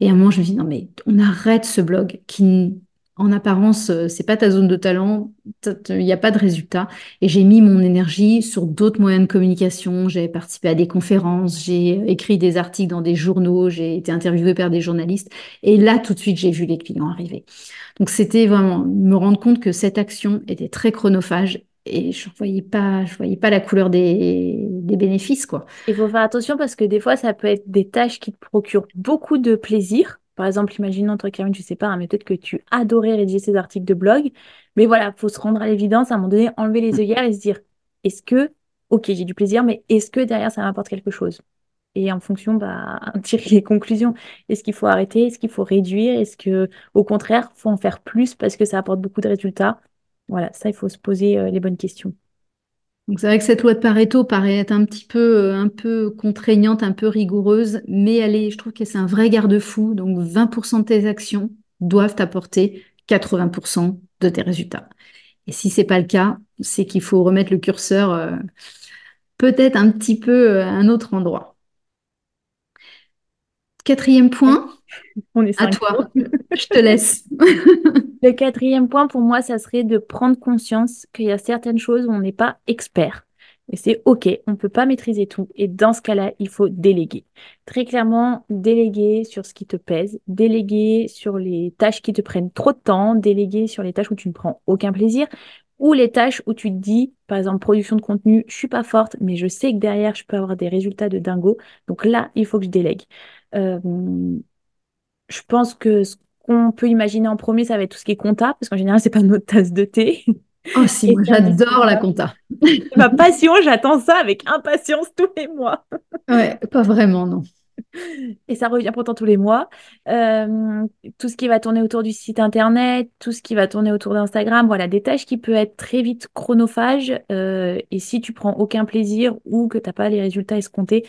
[SPEAKER 1] Et à un moment je me dis non mais on arrête ce blog qui en apparence, euh, c'est pas ta zone de talent, il n'y a pas de résultat. Et j'ai mis mon énergie sur d'autres moyens de communication. J'ai participé à des conférences, j'ai écrit des articles dans des journaux, j'ai été interviewée par des journalistes. Et là, tout de suite, j'ai vu les clients arriver. Donc, c'était vraiment me rendre compte que cette action était très chronophage et je voyais pas, je voyais pas la couleur des, des bénéfices, quoi.
[SPEAKER 2] Il faut faire attention parce que des fois, ça peut être des tâches qui te procurent beaucoup de plaisir par exemple, imaginons, toi, Karine, je sais pas, hein, mais peut-être que tu adorais rédiger ces articles de blog. Mais voilà, faut se rendre à l'évidence, à un moment donné, enlever les œillères et se dire, est-ce que, ok, j'ai du plaisir, mais est-ce que derrière, ça m'apporte quelque chose? Et en fonction, bah, [laughs] tirer les conclusions. Est-ce qu'il faut arrêter? Est-ce qu'il faut réduire? Est-ce que, au contraire, faut en faire plus parce que ça apporte beaucoup de résultats? Voilà, ça, il faut se poser euh, les bonnes questions.
[SPEAKER 1] Donc c'est vrai que cette loi de Pareto paraît être un petit peu, euh, un peu contraignante, un peu rigoureuse, mais elle est, je trouve que c'est un vrai garde-fou. Donc 20% de tes actions doivent apporter 80% de tes résultats. Et si c'est pas le cas, c'est qu'il faut remettre le curseur euh, peut-être un petit peu euh, à un autre endroit. Quatrième point, On est à toi. [laughs] Je te laisse. [laughs]
[SPEAKER 2] Le quatrième point pour moi, ça serait de prendre conscience qu'il y a certaines choses où on n'est pas expert. Et c'est OK, on ne peut pas maîtriser tout. Et dans ce cas-là, il faut déléguer. Très clairement, déléguer sur ce qui te pèse, déléguer sur les tâches qui te prennent trop de temps, déléguer sur les tâches où tu ne prends aucun plaisir, ou les tâches où tu te dis, par exemple, production de contenu, je suis pas forte, mais je sais que derrière, je peux avoir des résultats de dingo. Donc là, il faut que je délègue. Euh, je pense que ce qu'on peut imaginer en premier, ça va être tout ce qui est compta, parce qu'en général, c'est pas notre tasse de thé.
[SPEAKER 1] Oh si, moi j'adore la compta. [laughs]
[SPEAKER 2] Ma passion, j'attends ça avec impatience tous les mois.
[SPEAKER 1] ouais, pas vraiment, non.
[SPEAKER 2] Et ça revient pourtant tous les mois. Euh, tout ce qui va tourner autour du site internet, tout ce qui va tourner autour d'Instagram, voilà, des tâches qui peuvent être très vite chronophages. Euh, et si tu prends aucun plaisir ou que tu n'as pas les résultats escomptés,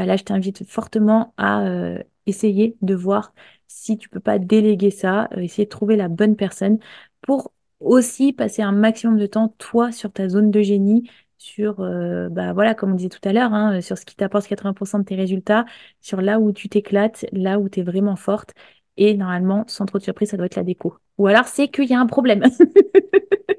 [SPEAKER 2] bah là, je t'invite fortement à euh, essayer de voir si tu peux pas déléguer ça, euh, essayer de trouver la bonne personne pour aussi passer un maximum de temps, toi, sur ta zone de génie, sur, euh, bah voilà, comme on disait tout à l'heure, hein, sur ce qui t'apporte 80% de tes résultats, sur là où tu t'éclates, là où tu es vraiment forte. Et normalement, sans trop de surprise, ça doit être la déco. Ou alors, c'est qu'il y a un problème.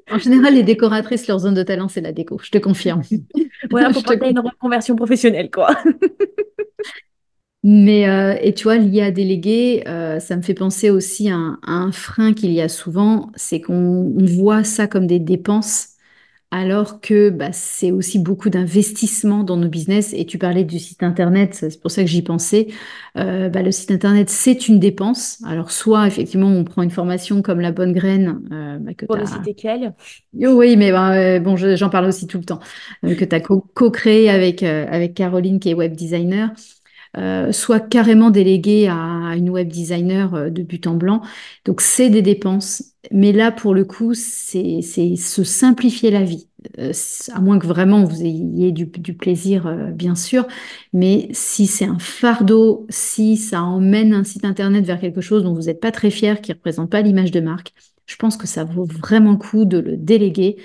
[SPEAKER 1] en général, les décoratrices, leur zone de talent, c'est la déco, je te confirme. [laughs]
[SPEAKER 2] voilà, [laughs] pour une reconversion professionnelle, quoi. [laughs]
[SPEAKER 1] Mais, euh, et tu vois, lié à déléguer, euh, ça me fait penser aussi à un, frein qu'il y a souvent, c'est qu'on voit ça comme des dépenses, alors que bah, c'est aussi beaucoup d'investissement dans nos business. Et tu parlais du site Internet, c'est pour ça que j'y pensais. Euh, bah, le site Internet, c'est une dépense. Alors, soit effectivement, on prend une formation comme la bonne graine.
[SPEAKER 2] Bah, que pour citer quelle
[SPEAKER 1] Oui, mais bah, bon, j'en parle aussi tout le temps, que tu as co-créé avec, avec Caroline, qui est web designer. Soit carrément délégué à une web designer de but en blanc. Donc c'est des dépenses, mais là pour le coup c'est se simplifier la vie. à moins que vraiment vous ayez du, du plaisir, bien sûr, mais si c'est un fardeau, si ça emmène un site internet vers quelque chose dont vous n'êtes pas très fier, qui ne représente pas l'image de marque, je pense que ça vaut vraiment le coup de le déléguer.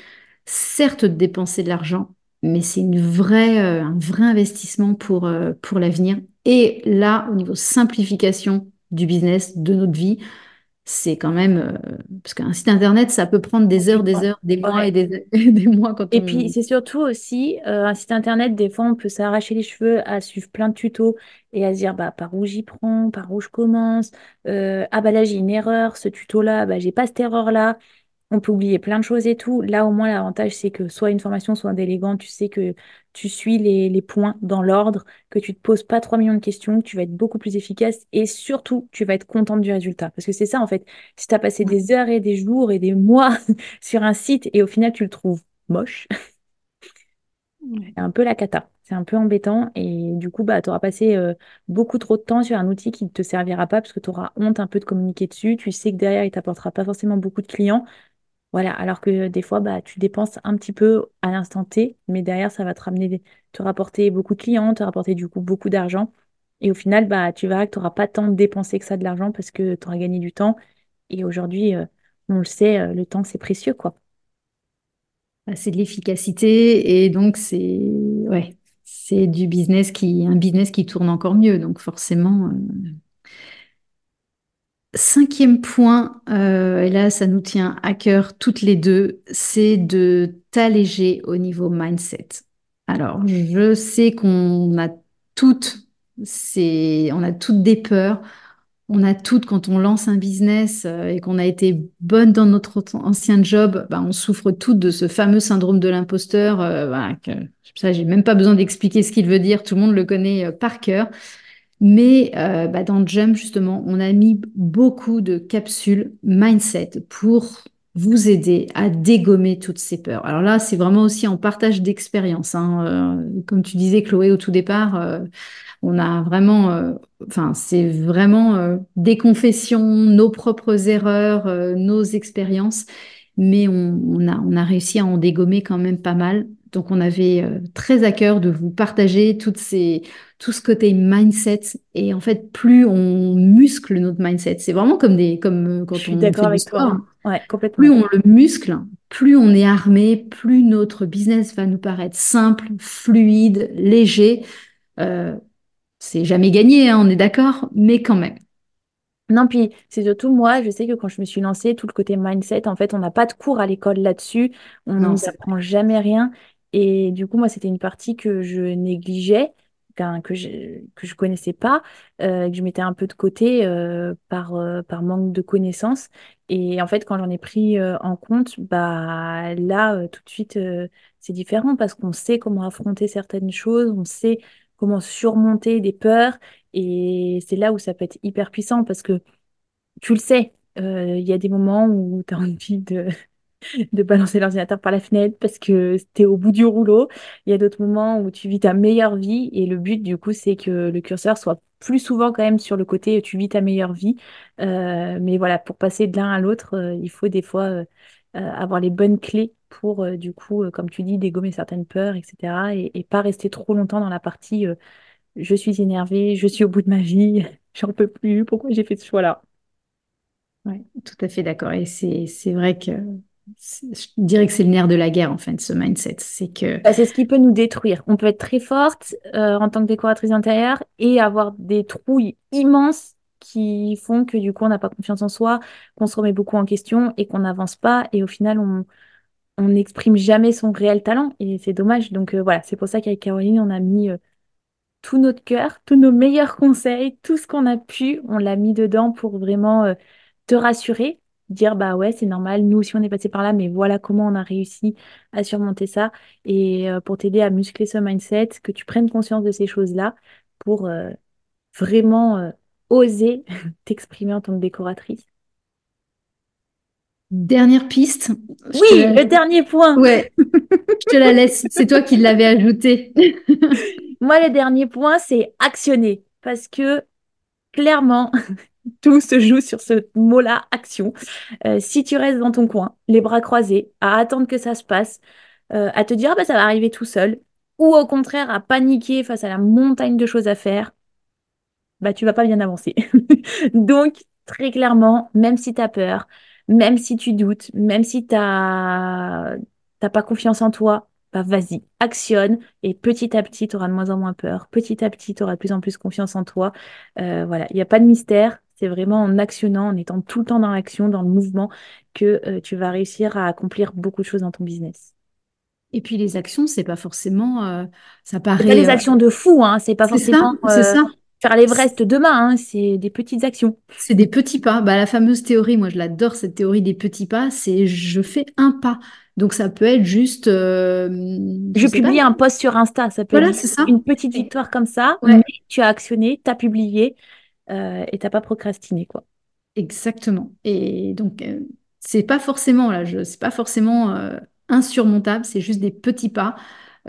[SPEAKER 1] Certes, de dépenser de l'argent, mais c'est une euh, un vrai investissement pour, euh, pour l'avenir. Et là, au niveau simplification du business, de notre vie, c'est quand même euh, parce qu'un site internet ça peut prendre des heures des heures des mois et des, [laughs] des, mois quand
[SPEAKER 2] et puis c'est surtout aussi un site internet des fois on peut s'arracher les cheveux à suivre plein de tutos et à se dire bah par où j'y prends par où je commence ah bah là j'ai une erreur ce tuto là bah j'ai pas cette erreur là on peut oublier plein de choses et tout. Là, au moins, l'avantage, c'est que soit une formation, soit un délégant, tu sais que tu suis les, points dans l'ordre, que tu te poses pas 3 millions de questions, que tu vas être beaucoup plus efficace et surtout, tu vas être contente du résultat. Parce que c'est ça, en fait. Si tu as passé des heures et des jours et des mois [laughs] sur un site et au final, tu le trouves moche, [laughs] c'est un peu la cata. C'est un peu embêtant et du coup, bah, tu auras passé euh, beaucoup trop de temps sur un outil qui ne te servira pas parce que tu auras honte un peu de communiquer dessus. Tu sais que derrière, il t'apportera pas forcément beaucoup de clients. Voilà, alors que des fois, bah, tu dépenses un petit peu à l'instant T, mais derrière, ça va te ramener, te rapporter beaucoup de clients, te rapporter du coup beaucoup d'argent. Et au final, bah, tu verras que tu n'auras pas tant dépensé que ça de l'argent parce que tu auras gagné du temps. Et aujourd'hui, euh, on le sait, euh, le temps, c'est précieux, quoi.
[SPEAKER 1] Bah, c'est de l'efficacité et donc c'est ouais, c'est du business qui, un business qui tourne encore mieux. Donc forcément, euh, Cinquième point, euh, et là ça nous tient à cœur toutes les deux, c'est de t'alléger au niveau mindset. Alors je sais qu'on a toutes, on a toutes des peurs, on a toutes quand on lance un business euh, et qu'on a été bonne dans notre ancien job, bah, on souffre toutes de ce fameux syndrome de l'imposteur. Euh, bah, ça j'ai même pas besoin d'expliquer ce qu'il veut dire, tout le monde le connaît par cœur. Mais euh, bah, dans Jump, justement, on a mis beaucoup de capsules mindset pour vous aider à dégommer toutes ces peurs. Alors là, c'est vraiment aussi en partage d'expérience. Hein. Euh, comme tu disais, Chloé, au tout départ, euh, on a vraiment, enfin, c'est vraiment des confessions, nos propres erreurs, nos expériences, mais on a réussi à en dégommer quand même pas mal. Donc, on avait très à cœur de vous partager toutes ces, tout ce côté mindset. Et en fait, plus on muscle notre mindset, c'est vraiment comme des, comme euh, quand on fait du sport. Hein.
[SPEAKER 2] Ouais, complètement.
[SPEAKER 1] Plus on le muscle, plus on est armé, plus notre business va nous paraître simple, fluide, léger. Euh, c'est jamais gagné, hein, on est d'accord, mais quand même.
[SPEAKER 2] Non, puis c'est surtout moi, je sais que quand je me suis lancée, tout le côté mindset, en fait, on n'a pas de cours à l'école là-dessus, on n'apprend jamais rien. Et du coup, moi, c'était une partie que je négligeais que je que je connaissais pas, euh, que je mettais un peu de côté euh, par euh, par manque de connaissances. Et en fait, quand j'en ai pris en compte, bah là tout de suite c'est différent parce qu'on sait comment affronter certaines choses, on sait comment surmonter des peurs. Et c'est là où ça peut être hyper puissant parce que tu le sais, il y a des moments où tu as [laughs] envie de de balancer l'ordinateur par la fenêtre parce que tu es au bout du rouleau. Il y a d'autres moments où tu vis ta meilleure vie et le but du coup c'est que le curseur soit plus souvent quand même sur le côté tu vis ta meilleure vie. Euh, mais voilà, pour passer de l'un à l'autre, euh, il faut des fois euh, avoir les bonnes clés pour du coup, comme tu dis, dégommer certaines peurs, etc. Et, et pas rester trop longtemps dans la partie je suis énervée, je suis au bout de ma vie, [laughs] j'en peux plus, pourquoi j'ai fait ce choix-là?
[SPEAKER 1] Ouais, tout à fait d'accord. Et c'est vrai que je dirais que c'est le nerf de la guerre en fait, ce mindset. C'est que
[SPEAKER 2] bah, c'est ce qui peut nous détruire. On peut être très forte euh, en tant que décoratrice intérieure et avoir des trouilles immenses qui font que du coup on n'a pas confiance en soi, qu'on se remet beaucoup en question et qu'on n'avance pas et au final on on n'exprime jamais son réel talent et c'est dommage. Donc euh, voilà, c'est pour ça qu'avec Caroline on a mis euh, tout notre cœur, tous nos meilleurs conseils, tout ce qu'on a pu, on l'a mis dedans pour vraiment te rassurer dire bah ouais c'est normal nous aussi on est passé par là mais voilà comment on a réussi à surmonter ça et euh, pour t'aider à muscler ce mindset que tu prennes conscience de ces choses là pour euh, vraiment euh, oser [laughs] t'exprimer en tant que décoratrice
[SPEAKER 1] Dernière piste.
[SPEAKER 2] oui, le dernier point.
[SPEAKER 1] Ouais, [laughs] je te la laisse. C'est toi qui l'avais ajouté.
[SPEAKER 2] Moi, le dernier point, c'est actionner. parce que clairement, tout se joue sur ce mot-là, action. Euh, si tu restes dans ton coin, les bras croisés, à attendre que ça se passe, euh, à te dire ah bah, ça va arriver tout seul, ou au contraire à paniquer face à la montagne de choses à faire, bah tu vas pas bien avancer. [laughs] Donc, très clairement, même si tu as peur, même si tu doutes, même si tu n'as pas confiance en toi, bah vas-y, actionne et petit à petit, tu auras de moins en moins peur. Petit à petit, tu auras de plus en plus confiance en toi. Euh, voilà, il n'y a pas de mystère. C'est vraiment en actionnant, en étant tout le temps dans l'action, dans le mouvement, que euh, tu vas réussir à accomplir beaucoup de choses dans ton business.
[SPEAKER 1] Et puis les actions, c'est pas forcément, euh, ça
[SPEAKER 2] paraît. Pas les actions de fou, hein. C'est pas forcément.
[SPEAKER 1] C'est ça
[SPEAKER 2] faire l'Everest demain, hein, c'est des petites actions.
[SPEAKER 1] C'est des petits pas. Bah, la fameuse théorie, moi je l'adore, cette théorie des petits pas, c'est je fais un pas. Donc ça peut être juste. Euh,
[SPEAKER 2] je, publie un post sur Insta, ça peut être une petite victoire comme ça, mais tu as actionné, tu as publié euh, et tu n'as pas procrastiné. quoi.
[SPEAKER 1] Exactement. Et donc, euh, c'est pas forcément, là, je, c'est pas forcément insurmontable, c'est juste des petits pas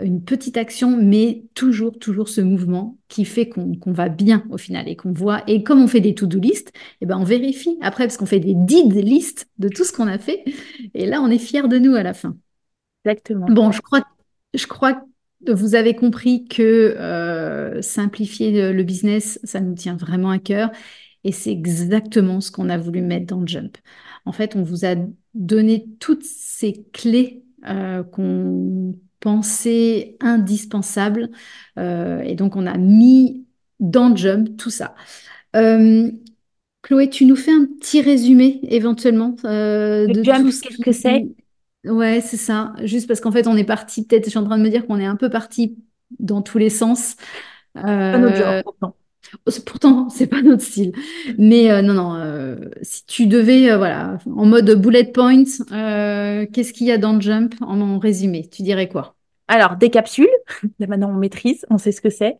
[SPEAKER 1] une petite action, mais toujours, toujours ce mouvement qui fait qu'on va bien au final et qu'on voit. Et comme on fait des to-do list, eh ben on vérifie après parce qu'on fait des did listes de tout ce qu'on a fait. Et là, on est fiers de nous à la fin.
[SPEAKER 2] Exactement.
[SPEAKER 1] Bon, je crois, je crois que vous avez compris que euh, simplifier le business, ça nous tient vraiment à cœur. Et c'est exactement ce qu'on a voulu mettre dans Jump. En fait, on vous a donné toutes ces clés euh, qu'on pensée indispensable. Euh, et donc, on a mis dans Jump tout ça. Chloé, tu nous fais un petit résumé éventuellement
[SPEAKER 2] de Jump, tout ce que c'est?
[SPEAKER 1] Ouais, c'est ça. Juste parce qu'en fait, on est parti, peut-être, je suis en train de me dire qu'on est un peu parti dans tous les sens.
[SPEAKER 2] Pas notre genre, pourtant.
[SPEAKER 1] Pourtant, [laughs] c'est pas notre style. Mais non, non, si tu devais, voilà, en mode bullet points, qu'est-ce qu'il y a dans Jump en, résumé? Tu dirais quoi?
[SPEAKER 2] Alors, des capsules, [laughs] là maintenant on maîtrise, on sait ce que c'est.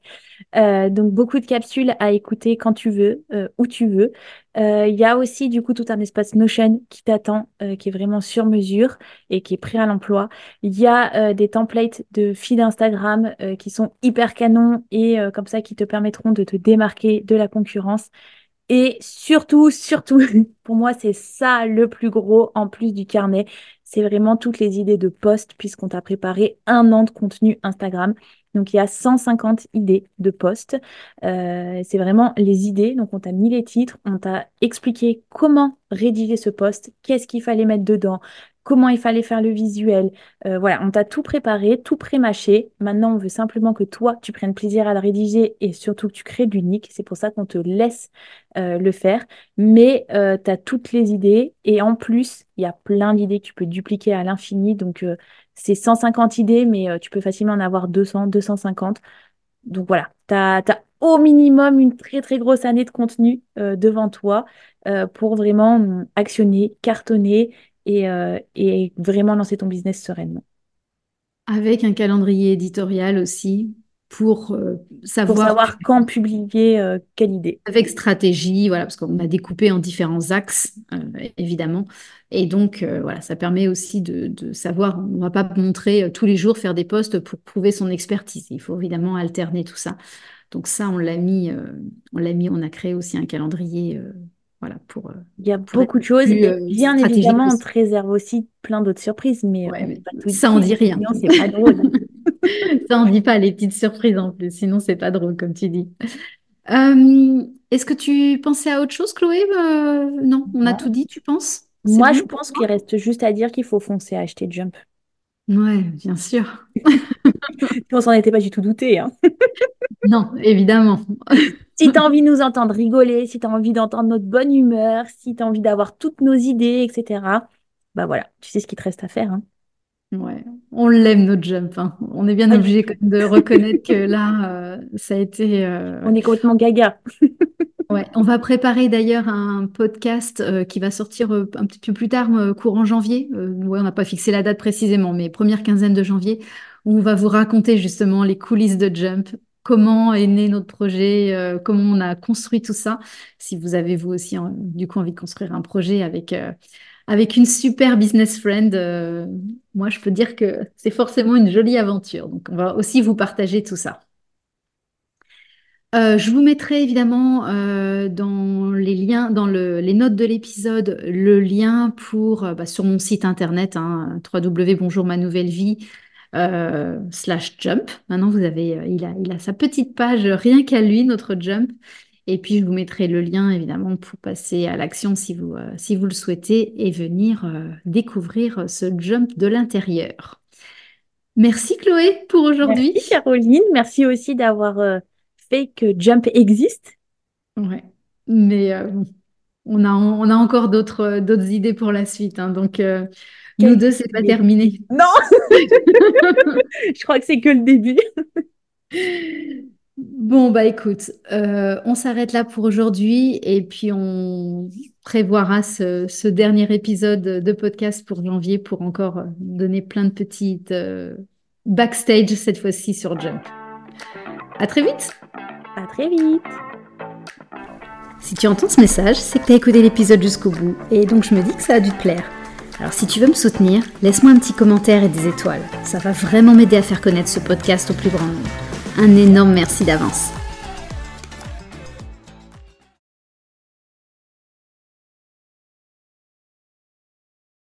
[SPEAKER 2] Euh, donc, beaucoup de capsules à écouter quand tu veux, euh, où tu veux. Il y a aussi du coup tout un espace Notion qui t'attend, qui est vraiment sur mesure et qui est prêt à l'emploi. Il y a des templates de feed Instagram qui sont hyper canons et comme ça qui te permettront de te démarquer de la concurrence. Et surtout, surtout, [laughs] pour moi, c'est ça le plus gros en plus du carnet. C'est vraiment toutes les idées de posts puisqu'on t'a préparé un an de contenu Instagram. Donc, il y a 150 idées de posts. Euh, c'est vraiment les idées. Donc, on t'a mis les titres, on t'a expliqué comment rédiger ce post, qu'est-ce qu'il fallait mettre dedans, comment il fallait faire le visuel. Euh, voilà, on t'a tout préparé, tout pré-mâché. Maintenant, on veut simplement que toi, tu prennes plaisir à le rédiger et surtout que tu crées de l'unique. C'est pour ça qu'on te laisse euh, le faire. Mais euh, tu as toutes les idées et en plus, il y a plein d'idées que tu peux dupliquer à l'infini. Donc, c'est 150 idées, mais tu peux facilement en avoir 200, 250. Donc voilà, tu as, au minimum une très très grosse année de contenu devant toi pour vraiment actionner, cartonner euh, et, vraiment lancer ton business sereinement.
[SPEAKER 1] Avec un calendrier éditorial aussi pour euh, savoir...
[SPEAKER 2] Pour savoir quand publier euh, quelle idée.
[SPEAKER 1] Avec stratégie, voilà, parce qu'on a découpé en différents axes, évidemment. Et donc, voilà, ça permet aussi de, savoir, on ne va pas montrer tous les jours faire des posts pour prouver son expertise. Il faut évidemment alterner tout ça. Donc ça, on l'a mis, on l'a mis, on a créé aussi un calendrier voilà, pour,
[SPEAKER 2] euh, Il y a beaucoup de choses. et euh, bien évidemment, on te réserve aussi plein d'autres surprises, mais
[SPEAKER 1] ça en dit rien. Sinon, c'est pas [laughs] drôle. ça en dit pas les petites surprises en plus, sinon c'est pas drôle comme tu dis. Euh, est-ce que tu pensais à autre chose, Chloé? Non, on a tout dit, tu penses?
[SPEAKER 2] Moi, je pense qu'il reste juste à dire qu'il faut foncer à acheter Jump.
[SPEAKER 1] Ouais, bien sûr. [laughs] [laughs]
[SPEAKER 2] on s'en était pas du tout douté. Hein. [laughs]
[SPEAKER 1] non, évidemment. [laughs]
[SPEAKER 2] si tu as envie de nous entendre rigoler, si tu as envie d'entendre notre bonne humeur, si tu as envie d'avoir toutes nos idées, etc., bah voilà, tu sais ce qu'il te reste à faire. Hein.
[SPEAKER 1] Ouais, on l'aime notre jump. Hein. On est bien obligé de reconnaître que là, euh, ça a été.
[SPEAKER 2] Euh, on est complètement gaga.
[SPEAKER 1] ouais, on va préparer d'ailleurs un podcast euh, qui va sortir un petit peu plus tard, courant janvier. ouais, on n'a pas fixé la date précisément, mais première quinzaine de janvier, on va vous raconter justement les coulisses de Jump, comment est né notre projet, euh, comment on a construit tout ça. Si vous avez vous aussi du coup envie de construire un projet avec, euh, une super business friend, euh, moi je peux dire que c'est forcément une jolie aventure. Donc on va aussi vous partager tout ça. Je vous mettrai évidemment dans les liens, dans le- les notes de l'épisode, le lien pour bah, sur mon site internet, hein, www.bonjour ma nouvelle vie euh, slash jump. Maintenant, vous avez, euh, il a, il a sa petite page rien qu'à lui, notre jump. Et puis, je vous mettrai le lien évidemment pour passer à l'action si vous, euh, si vous le souhaitez et venir euh, découvrir ce jump de l'intérieur. Merci Chloé pour aujourd'hui.
[SPEAKER 2] Merci Caroline, merci aussi d'avoir euh, fait que Jump existe.
[SPEAKER 1] Ouais. Mais euh, on a, on a encore d'autres d'autres idées pour la suite. hein. donc, euh, nous deux, c'est pas terminé.
[SPEAKER 2] Non, [laughs] je crois que c'est que le début.
[SPEAKER 1] Bon, bah écoute, euh, on s'arrête là pour aujourd'hui et puis on prévoira ce, ce dernier épisode de podcast pour janvier pour encore donner plein de petites euh, backstage cette fois-ci sur Jump. À très vite!
[SPEAKER 2] À très vite.
[SPEAKER 1] Si tu entends ce message, c'est que tu as écouté l'épisode jusqu'au bout, et donc je me dis que ça a dû te plaire. Alors si tu veux me soutenir, laisse-moi un petit commentaire et des étoiles. Ça va vraiment m'aider à faire connaître ce podcast au plus grand nombre. Un énorme merci d'avance.